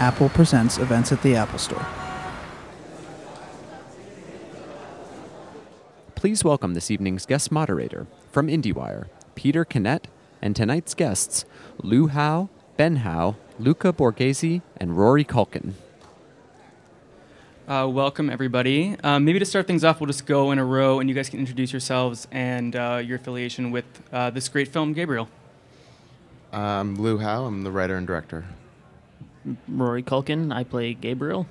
Apple Presents events at the Apple Store. Please welcome this evening's guest moderator from IndieWire, Peter Knegt, and tonight's guests, Lou Howe, Ben Howe, Luca Borghese, and Rory Culkin. Uh, welcome, everybody. Um, maybe to start things off, we'll just go in a row and you guys can introduce yourselves and uh, your affiliation with uh, this great film, Gabriel. I'm Lou Howe. I'm the writer and director. Rory Culkin. I play Gabriel.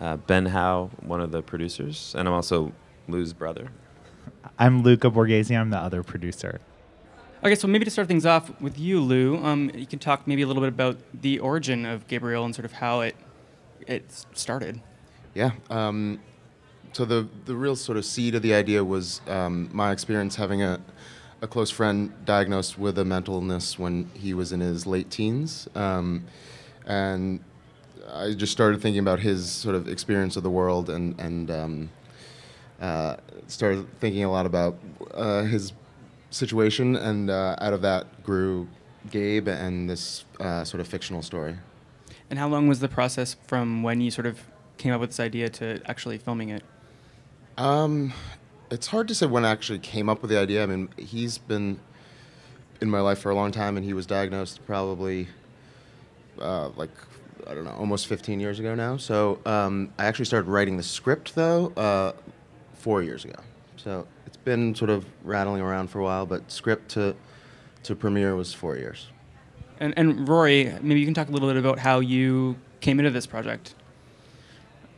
Uh, ben Howe, one of the producers, and I'm also Lou's brother. I'm Luca Borghese. I'm the other producer. Okay, so maybe to start things off with you, Lou, um, you can talk maybe a little bit about the origin of Gabriel and sort of how it it started. Yeah. Um, so the the real sort of seed of the idea was um, my experience having a a close friend diagnosed with a mental illness when he was in his late teens, um, and I just started thinking about his sort of experience of the world and and um, uh, started thinking a lot about uh, his situation, and uh, out of that grew Gabe and this uh, sort of fictional story. And how long was the process from when you sort of came up with this idea to actually filming it? Um, it's hard to say when I actually came up with the idea. I mean, he's been in my life for a long time, and he was diagnosed probably uh, like I don't know, almost 15 years ago now. So um, I actually started writing the script though uh, four years ago. So it's been sort of rattling around for a while, but script to to premiere was four years. And, and Rory, maybe you can talk a little bit about how you came into this project.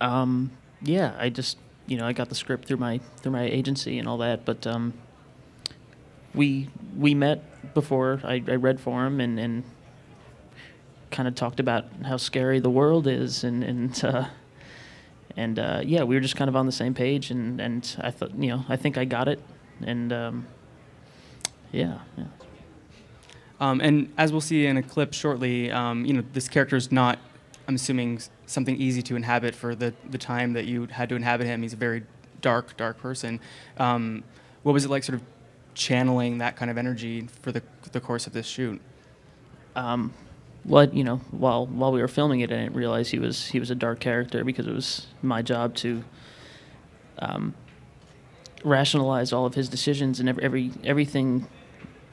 Um, yeah, I just you know I got the script through my through my agency and all that, but um, we we met before I, I read for him and and kind of talked about how scary the world is and and uh, and uh, yeah, we were just kind of on the same page and and I thought you know I think I got it and um, yeah yeah. Um, and as we'll see in a clip shortly, um, you know, this character is not, I'm assuming, something easy to inhabit for the, the time that you had to inhabit him. He's a very dark, dark person. Um, what was it like sort of channeling that kind of energy for the, the course of this shoot? um, what you know while while we were filming it, I didn't realize he was he was a dark character because it was my job to um, rationalize all of his decisions and every, every everything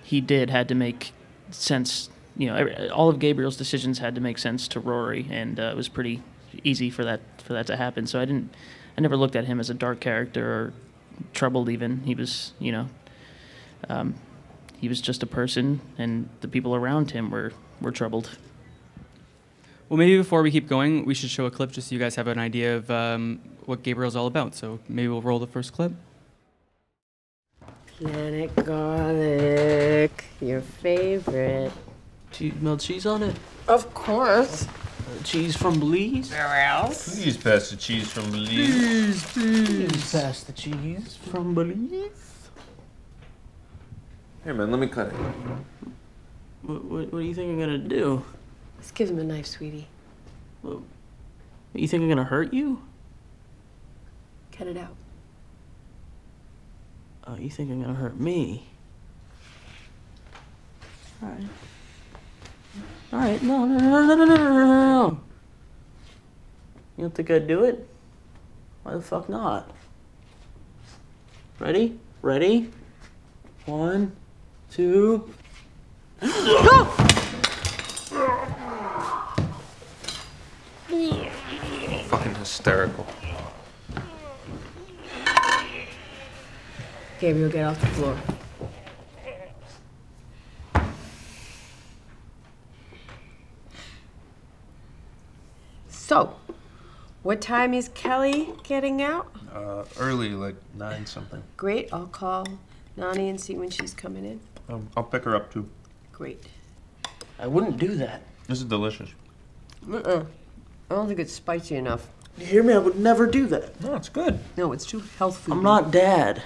he did had to make sense. You know, every, all of Gabriel's decisions had to make sense to Rory, and uh, it was pretty easy for that for that to happen. So I didn't, I never looked at him as a dark character or troubled. Even he was, you know, um, he was just a person, and the people around him were were troubled. Well, maybe before we keep going, we should show a clip just so you guys have an idea of um, what Gabriel's all about. So maybe we'll roll the first clip. Planet garlic, your favorite. Cheese, melt cheese on it. Of course. cheese from Belize. Where else? Please pass the cheese from Belize. Please pass the cheese from Belize. Here, man, let me cut it. What, what, what do you think I'm gonna do? Let's give him a knife, sweetie. What, you think I'm gonna hurt you? Cut it out. Oh, you think I'm gonna hurt me? All right. All right. No, no, no, no, no, no, no, no. You don't think I'd do it? Why the fuck not? Ready? Ready? One, two. Fucking hysterical. Gabriel, get off the floor. So, what time is Kelly getting out? Uh, early, like nine something. Great, I'll call Nani and see when she's coming in. Um, I'll pick her up too. Great. I wouldn't do that. This is delicious. Uh-uh. I don't think it's spicy enough. You hear me? I would never do that. No, it's good. No, it's too health food. I'm not dad.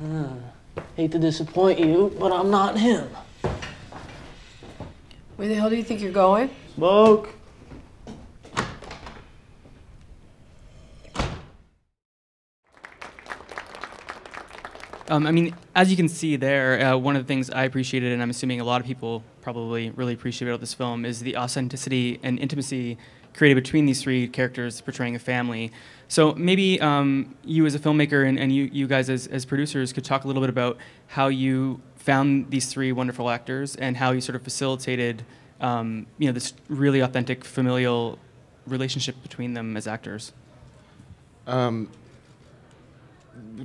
Uh, hate to disappoint you, but I'm not him. Where the hell do you think you're going? Smoke. Um, I mean, as you can see there, uh, one of the things I appreciated, and I'm assuming a lot of people probably really appreciate about this film, is the authenticity and intimacy created between these three characters portraying a family. So maybe um, you as a filmmaker and, and you, you guys as, as producers could talk a little bit about how you found these three wonderful actors and how you sort of facilitated um, you know, this really authentic familial relationship between them as actors. Um,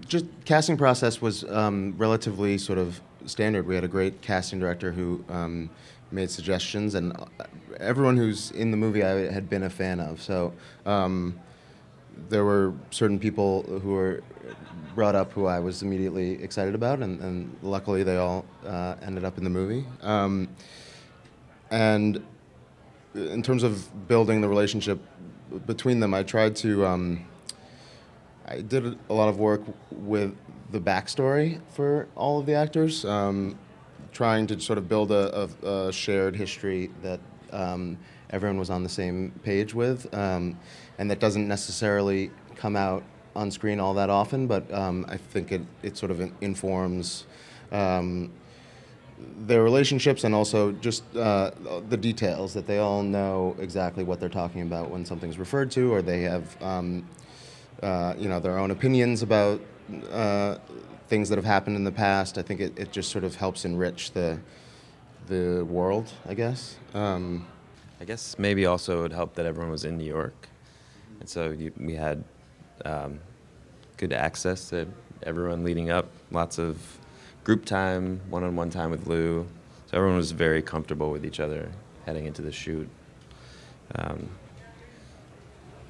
just casting process was um, relatively sort of standard. We had a great casting director who um, made suggestions, and uh, everyone who's in the movie I had been a fan of. So um, there were certain people who were brought up who I was immediately excited about, and, and luckily they all uh, ended up in the movie. Um, and in terms of building the relationship between them, I tried to. I did a lot of work with the backstory for all of the actors, um, trying to sort of build a, a, a shared history that um, everyone was on the same page with, um, and that doesn't necessarily come out on screen all that often, but um, I think it, it sort of informs um, their relationships and also just uh, the details that they all know exactly what they're talking about when something's referred to, or they have um, uh, you know their own opinions about uh, things that have happened in the past. I think it, it just sort of helps enrich the the world, I guess. Um, I guess maybe also it would help that everyone was in New York, and so you, we had um, good access to everyone leading up. Lots of group time, one-on-one time with Lou. So everyone was very comfortable with each other heading into the shoot. Um,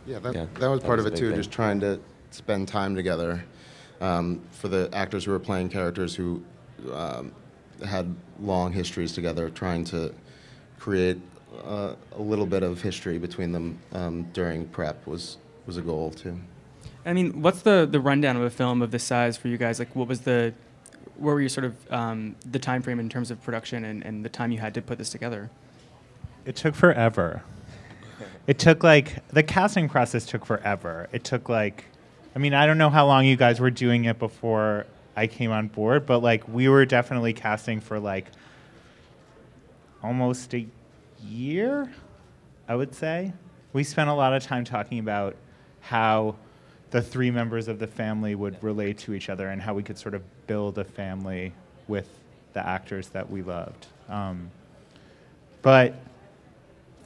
Yeah, that, Yeah, that was that part was of a it big too, thing. just trying to spend time together. Um, for the actors who were playing characters who um, had long histories together, trying to create uh, a little bit of history between them um, during prep was, was a goal too. I mean, what's the, the rundown of a film of this size for you guys? Like, what was the, what were you sort of um, the time frame in terms of production and, and the time you had to put this together? It took forever. It took like the casting process took forever. It took like I mean, I don't know how long you guys were doing it before I came on board, but like we were definitely casting for like almost a year, I would say. We spent a lot of time talking about how the three members of the family would relate to each other and how we could sort of build a family with the actors that we loved. Um, but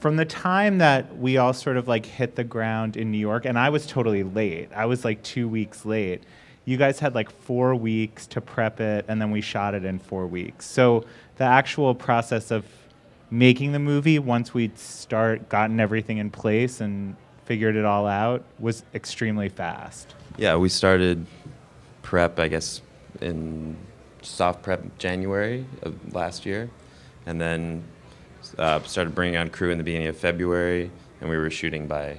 from the time that we all sort of like hit the ground in New York, and I was totally late. I was like two weeks late. You guys had like four weeks to prep it, and then we shot it in four weeks. So the actual process of making the movie, once we'd start gotten everything in place and figured it all out, was extremely fast. Yeah, we started prep, I guess, in soft prep January of last year, and then uh, started bringing on crew in the beginning of February, and we were shooting by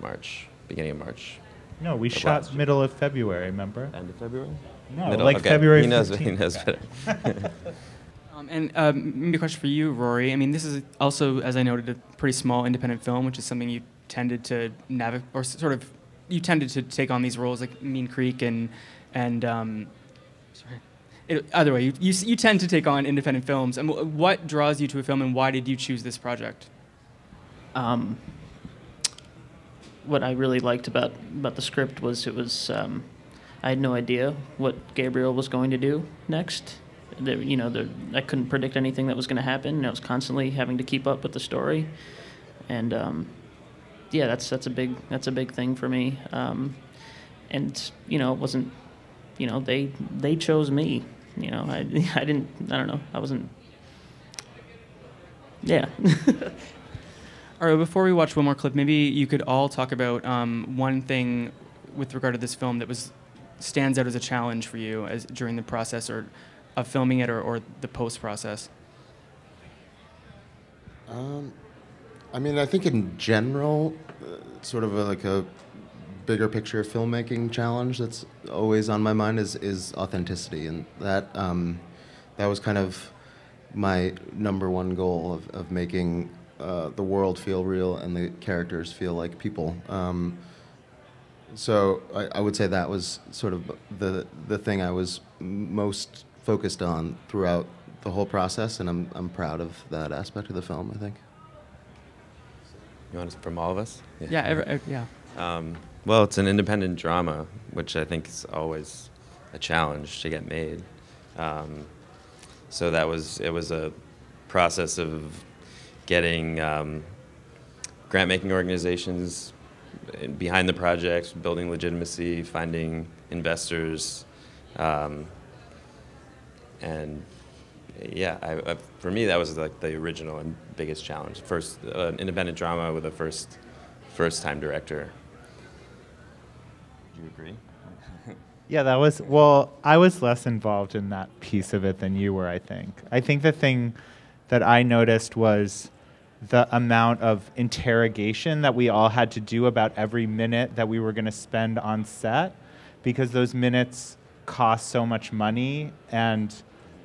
March, beginning of March. No, we Of shot last year. middle of February. Remember? End of February? No, Middle, like okay. February. He knows. He knows better. Um, and um, maybe a question for you, Rory. I mean, this is also, as I noted, a pretty small independent film, which is something you tended to navigate, or s- sort of, you tended to take on these roles like Mean Creek and, and um, sorry. It, either way, you, you, you tend to take on independent films. And wh- what draws you to a film, and why did you choose this project? Um, what I really liked about about the script was it was um, I had no idea what Gabriel was going to do next. You know, I couldn't predict anything that was going to happen. I was constantly having to keep up with the story, and um, yeah, that's that's a big that's a big thing for me. Um, and you know, it wasn't you know they they chose me. You know, I I didn't I don't know I wasn't. Yeah. All right, before we watch one more clip, maybe you could all talk about um, one thing with regard to this film that was stands out as a challenge for you as during the process or of filming it or, or the post process. Um, I mean, I think in general, uh, sort of a, like a bigger picture filmmaking challenge that's always on my mind is is authenticity, and that um, that was kind of my number one goal of, of making uh, the world feel real and the characters feel like people. Um, so I, I would say that was sort of the the thing I was most focused on throughout the whole process, and I'm I'm proud of that aspect of the film. I think. You want it from all of us? Yeah, every, yeah. Um, well, it's an independent drama, which I think is always a challenge to get made. Um, so that was it was a process of getting um, grant making organizations behind the project, building legitimacy, finding investors, um, and yeah, I, I, for me that was like the original and biggest challenge. First, uh, independent drama with a first first time director. Do you agree? Yeah, that was well. I was less involved in that piece of it than you were. I think. I think the thing that I noticed was the amount of interrogation that we all had to do about every minute that we were going to spend on set, because those minutes cost so much money and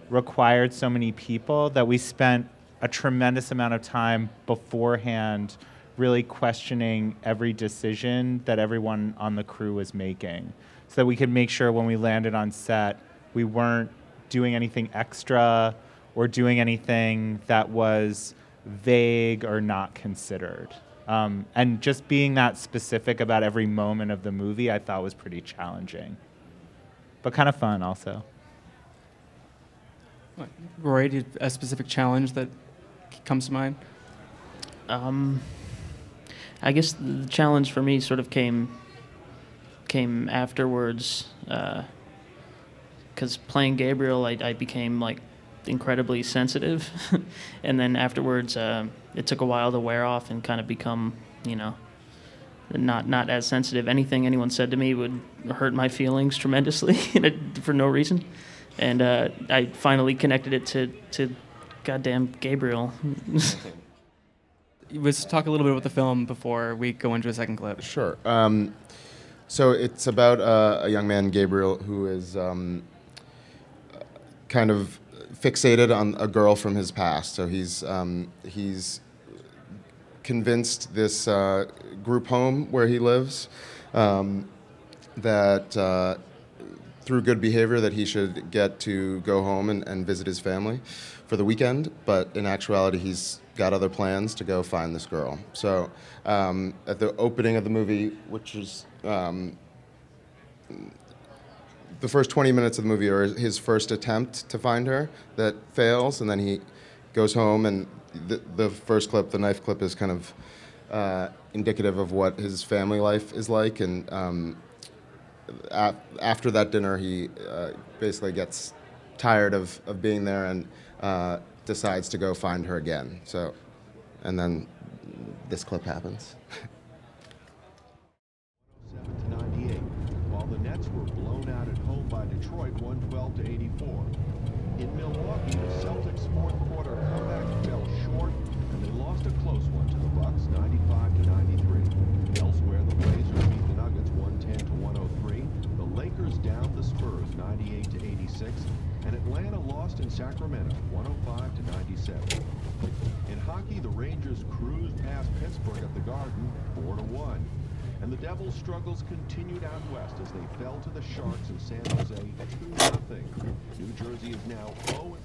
required so many people that we spent a tremendous amount of time beforehand really questioning every decision that everyone on the crew was making. So that we could make sure when we landed on set we weren't doing anything extra or doing anything that was vague or not considered. Um, and just being that specific about every moment of the movie i thought was pretty challenging. But kind of fun also. What, Roy, do you a specific challenge that comes to mind? Um, I guess the challenge for me sort of came came afterwards, because playing Gabriel, I, I became like incredibly sensitive, and then afterwards, uh, it took a while to wear off and kind of become, you know, not not as sensitive. Anything anyone said to me would hurt my feelings tremendously for no reason, and uh, I finally connected it to to goddamn Gabriel. Let's talk a little bit about the film before we go into a second clip. Sure. Um, so it's about uh, a young man, Gabriel, who is um, kind of fixated on a girl from his past. So he's um, he's convinced this uh, group home where he lives um, that uh, through good behavior that he should get to go home and, and visit his family for the weekend. But in actuality, he's got other plans to go find this girl. So um, at the opening of the movie, which is um, the first 20 minutes of the movie are his first attempt to find her that fails, and then he goes home. And the, the first clip, the knife clip, is kind of uh, indicative of what his family life is like. And um, after that dinner, he uh, basically gets tired of, of being there and uh, decides to go find her again. So, and then this clip happens. 7 to 98, while the Nets were blown out at home by Detroit 112 to 84. In Milwaukee, the Celtics' fourth quarter comeback fell short, and they lost a close one to the Bucks 95 to 93. Elsewhere, the Blazers beat the Nuggets 110 to 103. The Lakers downed the Spurs 98 to 86, and Atlanta lost in Sacramento 105 to 97. In hockey, the Rangers cruised past Pittsburgh at the Garden 4 to 1. And the Devils' struggles continued out west as they fell to the Sharks in San Jose 2-0. New Jersey is now 0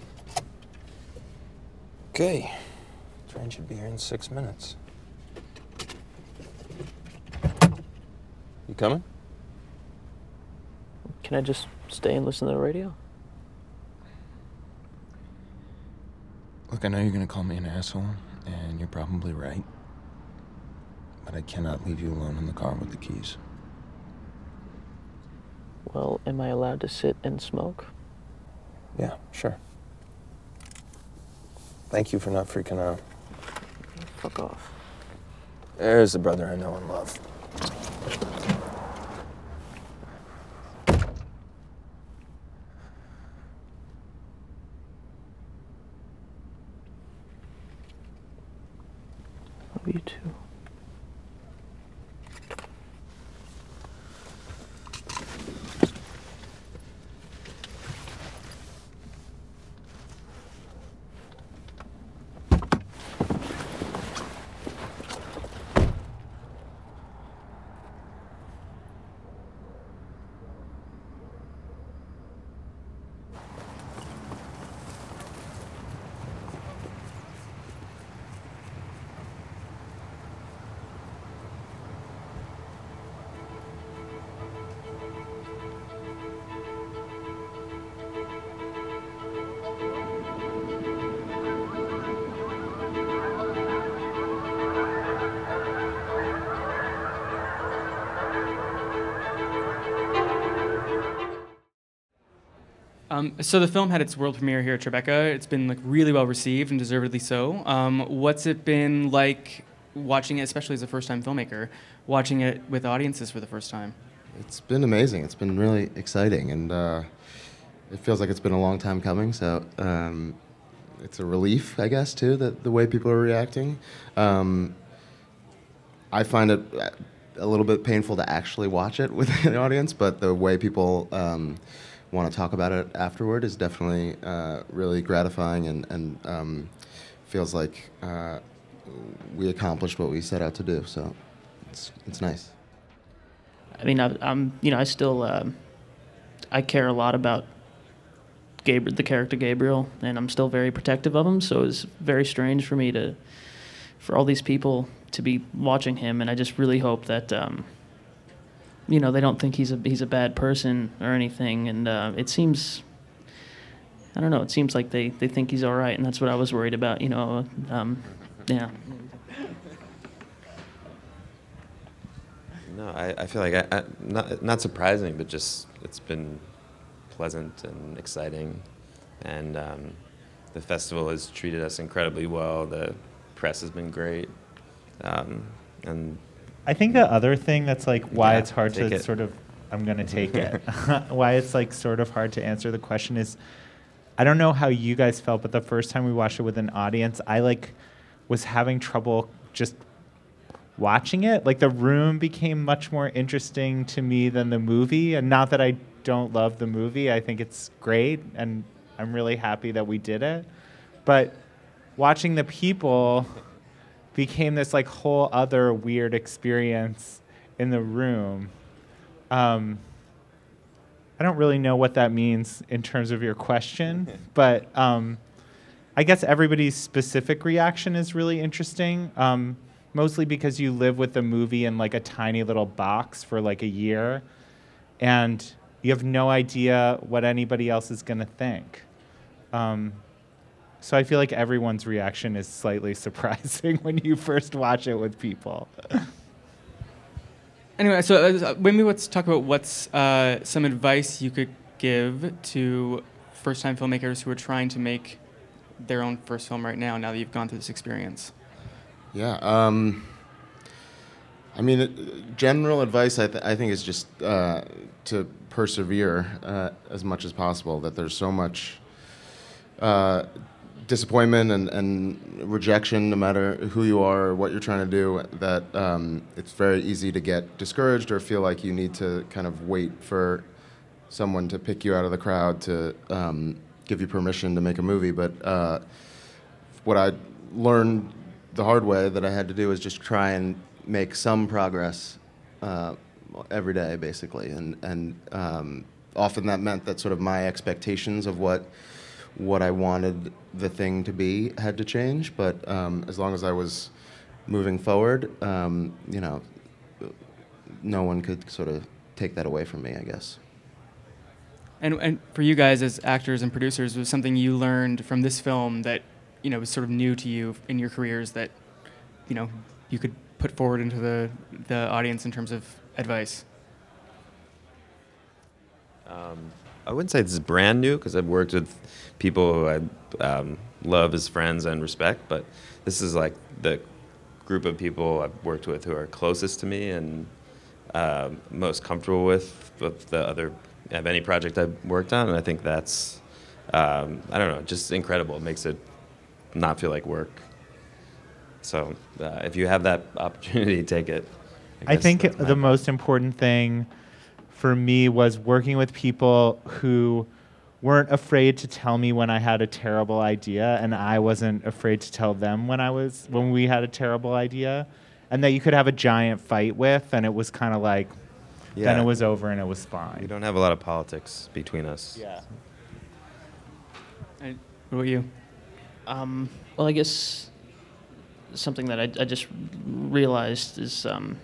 Okay. Train should be here in six minutes. You coming? Can I just stay and listen to the radio? Look, I know you're gonna call me an asshole, and you're probably right. But I cannot leave you alone in the car with the keys. Well, am I allowed to sit and smoke? Yeah, sure. Thank you for not freaking out. Fuck off. There's the brother I know and love. You too. Um, so the film had its world premiere here at Tribeca. It's been like really well received and deservedly so. Um, what's it been like watching it, especially as a first-time filmmaker, watching it with audiences for the first time? It's been amazing. It's been really exciting, and uh, it feels like it's been a long time coming. So um, it's a relief, I guess, too, that the way people are reacting. Um, I find it uh, a little bit painful to actually watch it with an audience, but the way people um, want to talk about it afterward is definitely uh, really gratifying and, and um, feels like uh, we accomplished what we set out to do. So it's, it's nice. I mean, I, I'm you know I still um, I care a lot about Gabriel, the character Gabriel, and I'm still very protective of him. So it's very strange for me to for all these people to be watching him, and I just really hope that um, you know they don't think he's a he's a bad person or anything. And uh, it seems I don't know. It seems like they, they think he's all right, and that's what I was worried about. You know, um, yeah. No, I, I feel like I, I, not not surprising, but just it's been pleasant and exciting, and um, the festival has treated us incredibly well. The press has been great, um, and I think the other thing that's like why Yeah, it's hard to it. sort of I'm gonna take it. why it's like sort of hard to answer the question is I don't know how you guys felt, but the first time we watched it with an audience, I like was having trouble just watching it. Like the room became much more interesting to me than the movie. And not that I don't love the movie, I think it's great and I'm really happy that we did it. But watching the people became this like whole other weird experience in the room. Um, I don't really know what that means in terms of your question, but um, I guess everybody's specific reaction is really interesting. Um, mostly because you live with the movie in like a tiny little box for like a year, and you have no idea what anybody else is going to think. Um, so I feel like everyone's reaction is slightly surprising when you first watch it with people. Anyway, so uh, maybe let's talk about what's uh, some advice you could give to first-time filmmakers who are trying to make their own first film right now. Now that you've gone through this experience. Yeah. Um, I mean, it, general advice I, th- I think is just uh, to persevere uh, as much as possible. That there's so much uh, disappointment and, and rejection, no matter who you are or what you're trying to do, that um, it's very easy to get discouraged or feel like you need to kind of wait for someone to pick you out of the crowd to um, give you permission to make a movie. But uh, what I learned the hard way that I had to do is just try and make some progress uh, every day, basically, and and um, often that meant that sort of my expectations of what what I wanted the thing to be had to change. But um, as long as I was moving forward, um, you know, no one could sort of take that away from me, I guess. And and for you guys as actors and producers, was something you learned from this film that you know was sort of new to you in your careers that you know you could put forward into the the audience in terms of advice. Um, I wouldn't say this is brand new because I've worked with people who I um, love as friends and respect, but this is like the group of people I've worked with who are closest to me and um most comfortable with of the other of any project I've worked on, and I think that's um, I don't know, just incredible. It makes it not feel like work. So uh, if you have that opportunity, take it. I guess think the most important thing for me was working with people who weren't afraid to tell me when I had a terrible idea and I wasn't afraid to tell them when I was when we had a terrible idea and that you could have a giant fight with and it was kind of like yeah. then it was over and it was fine. We don't have a lot of politics between us. Yeah. And what about you? Um, well, I guess something that I, I just realized is, um,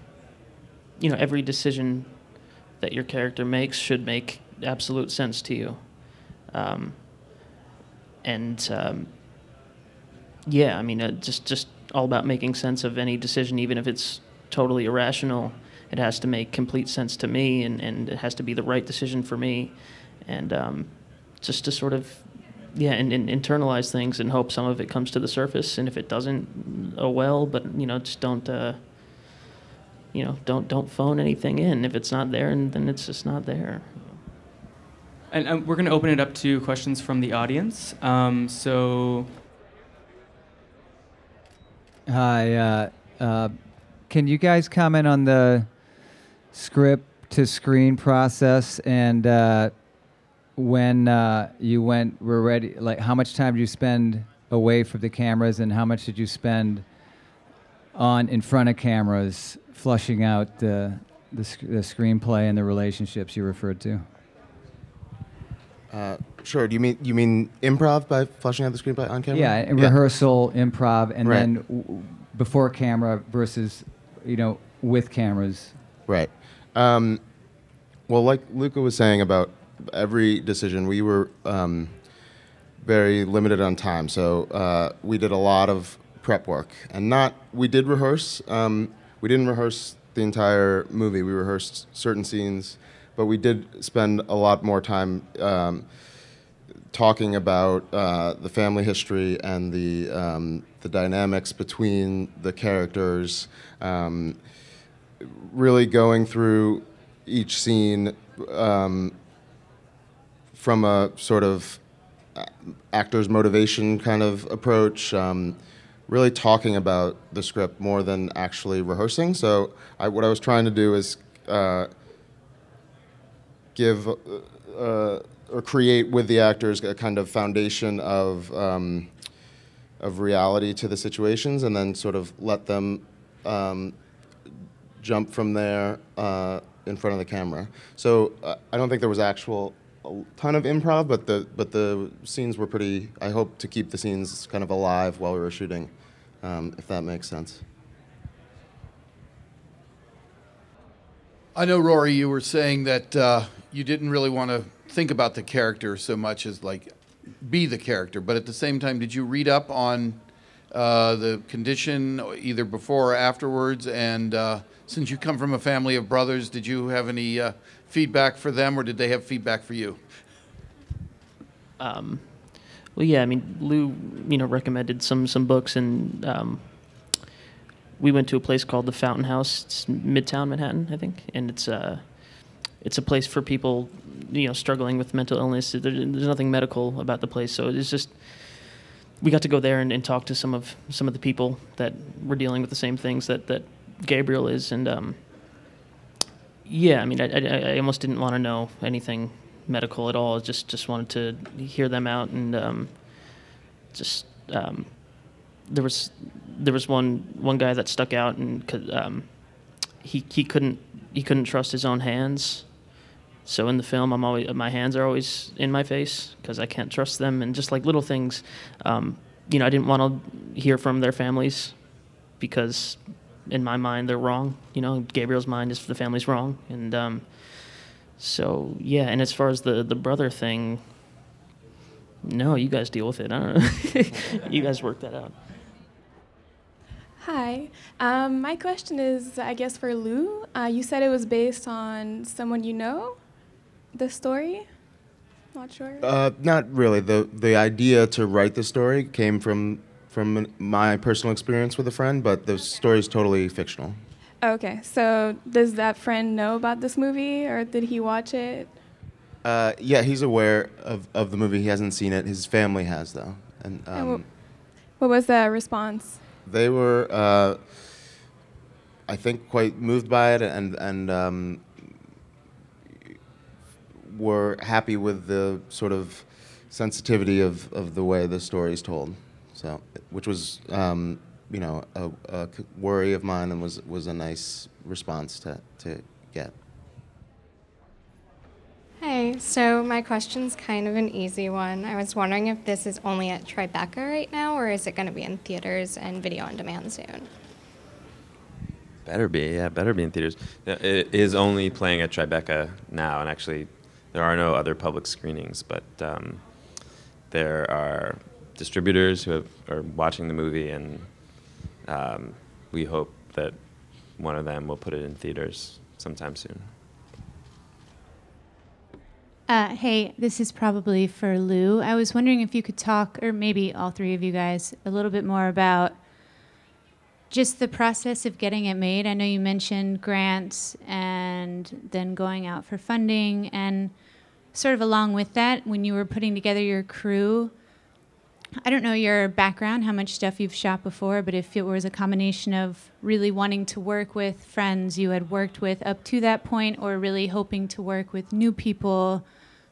you know, every decision that your character makes should make absolute sense to you. Um, and um, yeah, I mean, uh, just just all about making sense of any decision, even if it's totally irrational. It has to make complete sense to me, and, and it has to be the right decision for me. And um, just to sort of yeah and, and internalize things and hope some of it comes to the surface and if it doesn't oh well but you know just don't uh, you know don't don't phone anything in if it's not there and then it's just not there And um, we're going to open it up to questions from the audience. Um, so, Hi. Uh, uh, can you guys comment on the script to screen process and uh, when uh, you went were ready? Like, how much time did you spend away from the cameras, and how much did you spend on in front of cameras, flushing out the the, sc- the screenplay and the relationships you referred to? Uh, sure. Do you mean you mean improv by fleshing out the screenplay on camera? Yeah, rehearsal, improv, and Right. then w- before camera versus, you know, with cameras. Right. Um, well, like Luca was saying about every decision, we were um, very limited on time, so uh, we did a lot of prep work, and not we did rehearse. Um, we didn't rehearse the entire movie. We rehearsed certain scenes, but we did spend a lot more time. Um, talking about uh, the family history and the um, the dynamics between the characters, um, really going through each scene um, from a sort of actor's motivation kind of approach. Um, really talking about the script more than actually rehearsing. So I, what I was trying to do is uh, give uh, or create with the actors a kind of foundation of um, of reality to the situations, and then sort of let them um, jump from there uh, in front of the camera. So I don't think there was actual a ton of improv, but the but the scenes were pretty. I hope to keep the scenes kind of alive while we were shooting, um, if that makes sense. I know, Rory, you were saying that uh, you didn't really want to think about the character so much as like be the character, but at the same time, did you read up on uh, the condition either before or afterwards? And uh, since you come from a family of brothers, did you have any uh, feedback for them, or did they have feedback for you? Um, well, yeah, I mean, Lou, you know, recommended some some books, and um, we went to a place called the Fountain House, it's Midtown Manhattan, I think, and it's uh, it's a place for people, you know, struggling with mental illness. There, there's nothing medical about the place, so it's just we got to go there and, and talk to some of some of the people that were dealing with the same things that that Gabriel is, and um, yeah, I mean, I, I, I almost didn't want to know anything medical at all. Just just wanted to hear them out, and um, just um, there was there was one one guy that stuck out, and 'cause, um, he he couldn't he couldn't trust his own hands. So in the film, I'm always my hands are always in my face because I can't trust them, and just like little things, um, you know, I didn't want to hear from their families because in my mind they're wrong. You know, Gabriel's mind is the family's wrong, and um, so yeah. And as far as the the brother thing, no, you guys deal with it. I don't know. you guys work that out. Hi. Um, my question is, I guess, for Lou. Uh, you said it was based on someone you know, the story? Not sure. Uh, not really. the The idea to write the story came from from my personal experience with a friend, but the story is totally fictional. Okay, so does that friend know about this movie, or did he watch it? Uh, yeah, he's aware of, of the movie. He hasn't seen it. His family has, though, and And um, wh- what was the response? they were, uh, I think, quite moved by it, and and um, were happy with the sort of sensitivity of, of the way the story is told. So, which was, um, you know, a worry of mine, and was was a nice response to to get. Hey, so my question's kind of an easy one. I was wondering if this is only at Tribeca right now, or is it going to be in theaters and video on demand soon? Better be, yeah, better be in theaters. It is only playing at Tribeca now, and actually, there are no other public screenings. But um, there are distributors who have, are watching the movie, and um, we hope that one of them will put it in theaters sometime soon. Uh, hey, this is probably for Lou. I was wondering if you could talk, or maybe all three of you guys, a little bit more about just the process of getting it made. I know you mentioned grants and then going out for funding, and sort of along with that, when you were putting together your crew, I don't know your background, how much stuff you've shot before, but if it was a combination of really wanting to work with friends you had worked with up to that point, or really hoping to work with new people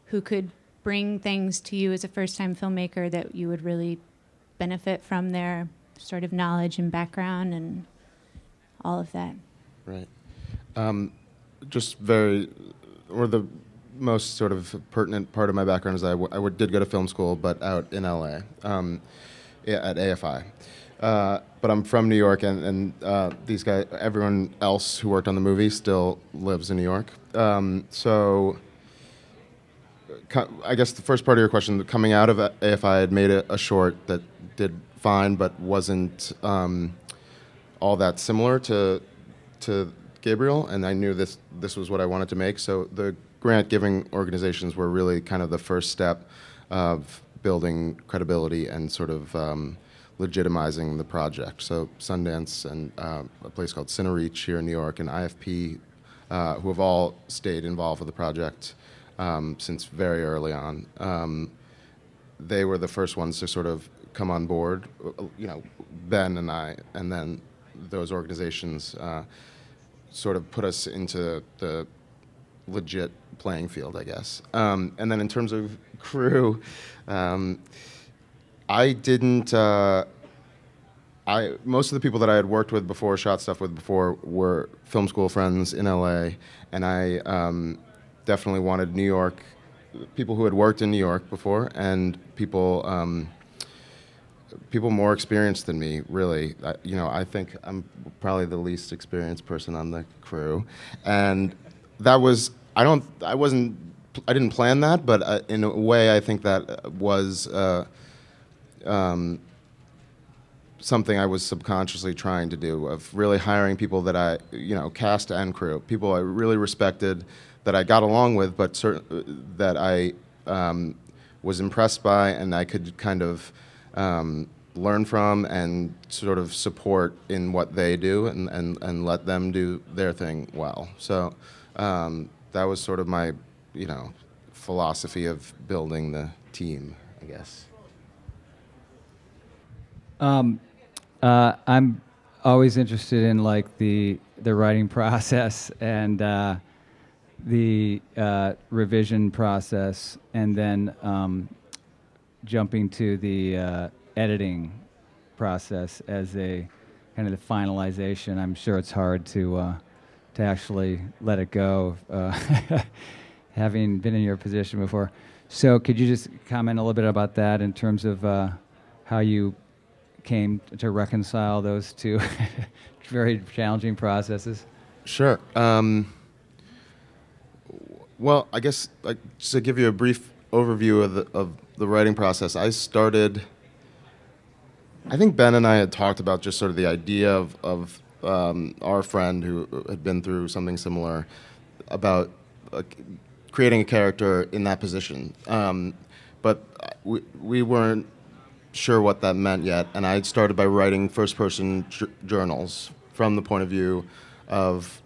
who could bring things to you as a first time filmmaker that you would really benefit from their sort of knowledge and background and all of that. Right. Um, just very, or the most sort of pertinent part of my background is I, did go to film school, but out in LA um, at AFI. Uh, but I'm from New York, and, and uh, these guys, everyone else who worked on the movie still lives in New York. Um, so I guess the first part of your question, coming out of AFI, I had made a, a short that did fine, but wasn't um, all that similar to to Gabriel, and I knew this this was what I wanted to make. So the grant giving organizations were really kind of the first step of building credibility and sort of um, legitimizing the project. So Sundance and uh, a place called Cinereach here in New York and IFP, uh, who have all stayed involved with the project um, since very early on. Um, they were the first ones to sort of come on board. You know, Ben and I, and then those organizations uh, sort of put us into the legit playing field, I guess. Um, and then in terms of crew, um, I didn't. Uh, I most of the people that I had worked with before, shot stuff with before, were film school friends in LA, and I um, definitely wanted New York people who had worked in New York before, and people. Um, people more experienced than me, really. I, you know, I think I'm probably the least experienced person on the crew, and that was I don't I wasn't I didn't plan that, but uh, in a way I think that was uh, um, something I was subconsciously trying to do of really hiring people that I you know cast and crew people I really respected that I got along with, but certain that I um, was impressed by and I could kind of um, learn from and sort of support in what they do and, and, and let them do their thing well. So um, that was sort of my, you know, philosophy of building the team, I guess. Um, uh, I'm always interested in like the the writing process and uh, the uh, revision process, and then um, jumping to the uh, editing process as a kind of the finalization. I'm sure it's hard to uh, to actually let it go, uh, having been in your position before. So, could you just comment a little bit about that in terms of uh, how you came to reconcile those two very challenging processes? Sure. Um, well, I guess like, just to give you a brief overview of the, of the writing process, I started. I think Ben and I had talked about just sort of the idea of, of um, our friend who had been through something similar about uh, creating a character in that position. Um, but we, we weren't sure what that meant yet, and I started by writing first person journals from the point of view of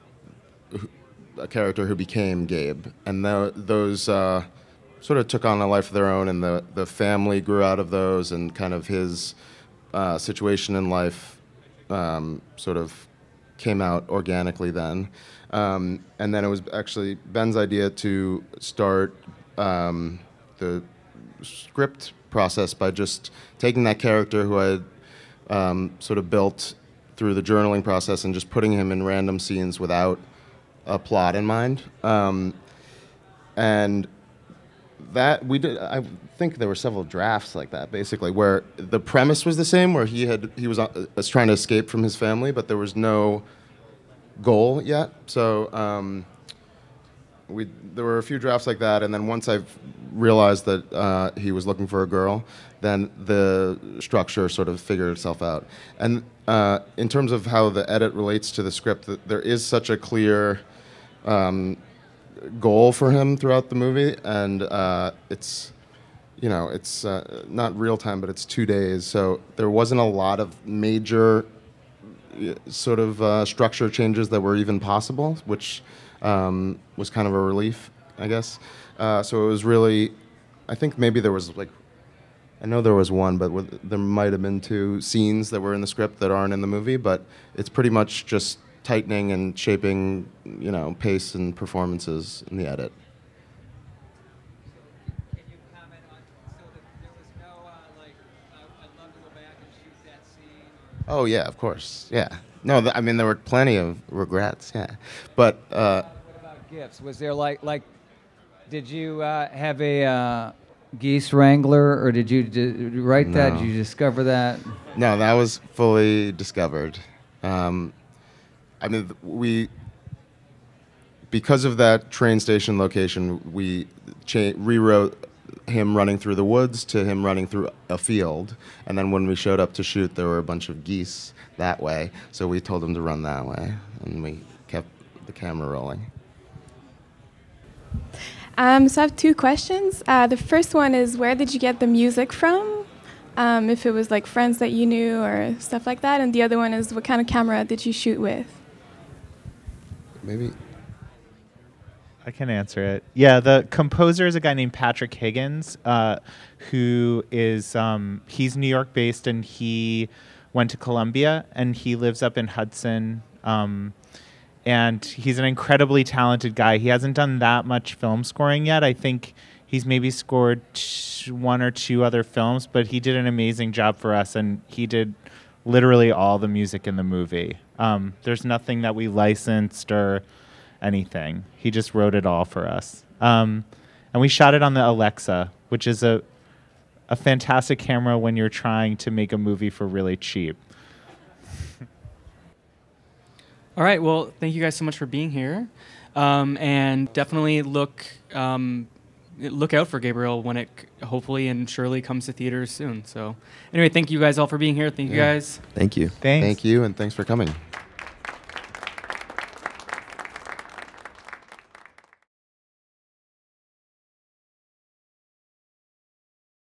a character who became Gabe. And tho- those uh, sort of took on a life of their own, and the, the family grew out of those, and kind of his uh, situation in life um, sort of came out organically then. Um, and then it was actually Ben's idea to start um, the script process by just taking that character who I had um, sort of built through the journaling process and just putting him in random scenes without a plot in mind. Um, and that we did. I think there were several drafts like that, basically, where the premise was the same, where he had he was, uh, was trying to escape from his family, but there was no goal yet. So um, we there were a few drafts like that, and then once I realized that uh, he was looking for a girl, then the structure sort of figured itself out. And uh, in terms of how the edit relates to the script, there is such a clear um, goal for him throughout the movie, and uh, it's you know it's uh, not real time, but it's two days, so there wasn't a lot of major sort of uh, structure changes that were even possible, which um, was kind of a relief, I guess. Uh, so it was really, I think maybe there was like I know there was one, but with, there might have been two scenes that were in the script that aren't in the movie. But it's pretty much just tightening and shaping, you know, pace and performances in the edit. Oh yeah, of course. Yeah. No, th- I mean there were plenty of regrets. Yeah, but uh, what about Gifts. Was there like like, did you uh, have a uh, geese wrangler, or did you d- write that? Did you discover that? No, that was fully discovered. Um, I mean, we because of that train station location, we cha- rewrote him running through the woods to him running through a field, and then when we showed up to shoot, there were a bunch of geese that way. So we told him to run that way, and we kept the camera rolling. Um, so I have two questions. Uh, the first one is where did you get the music from? Um, if it was like friends that you knew or stuff like that. And the other one is what kind of camera did you shoot with? Maybe I can answer it. Yeah, the composer is a guy named Patrick Higgins, uh, who is um, he's New York based and he went to Columbia and he lives up in Hudson. Um, and he's an incredibly talented guy. He hasn't done that much film scoring yet. I think he's maybe scored t- one or two other films, but he did an amazing job for us, and he did literally all the music in the movie. Um, there's nothing that we licensed or anything. He just wrote it all for us. Um, and we shot it on the Alexa, which is a a fantastic camera when you're trying to make a movie for really cheap. All right. Well, thank you guys so much for being here, um, and definitely look um, look out for Gabriel when it hopefully and surely comes to theaters soon. So, anyway, thank you guys all for being here. Thank you Yeah. guys. Thank you. Thanks. Thank you, and thanks for coming.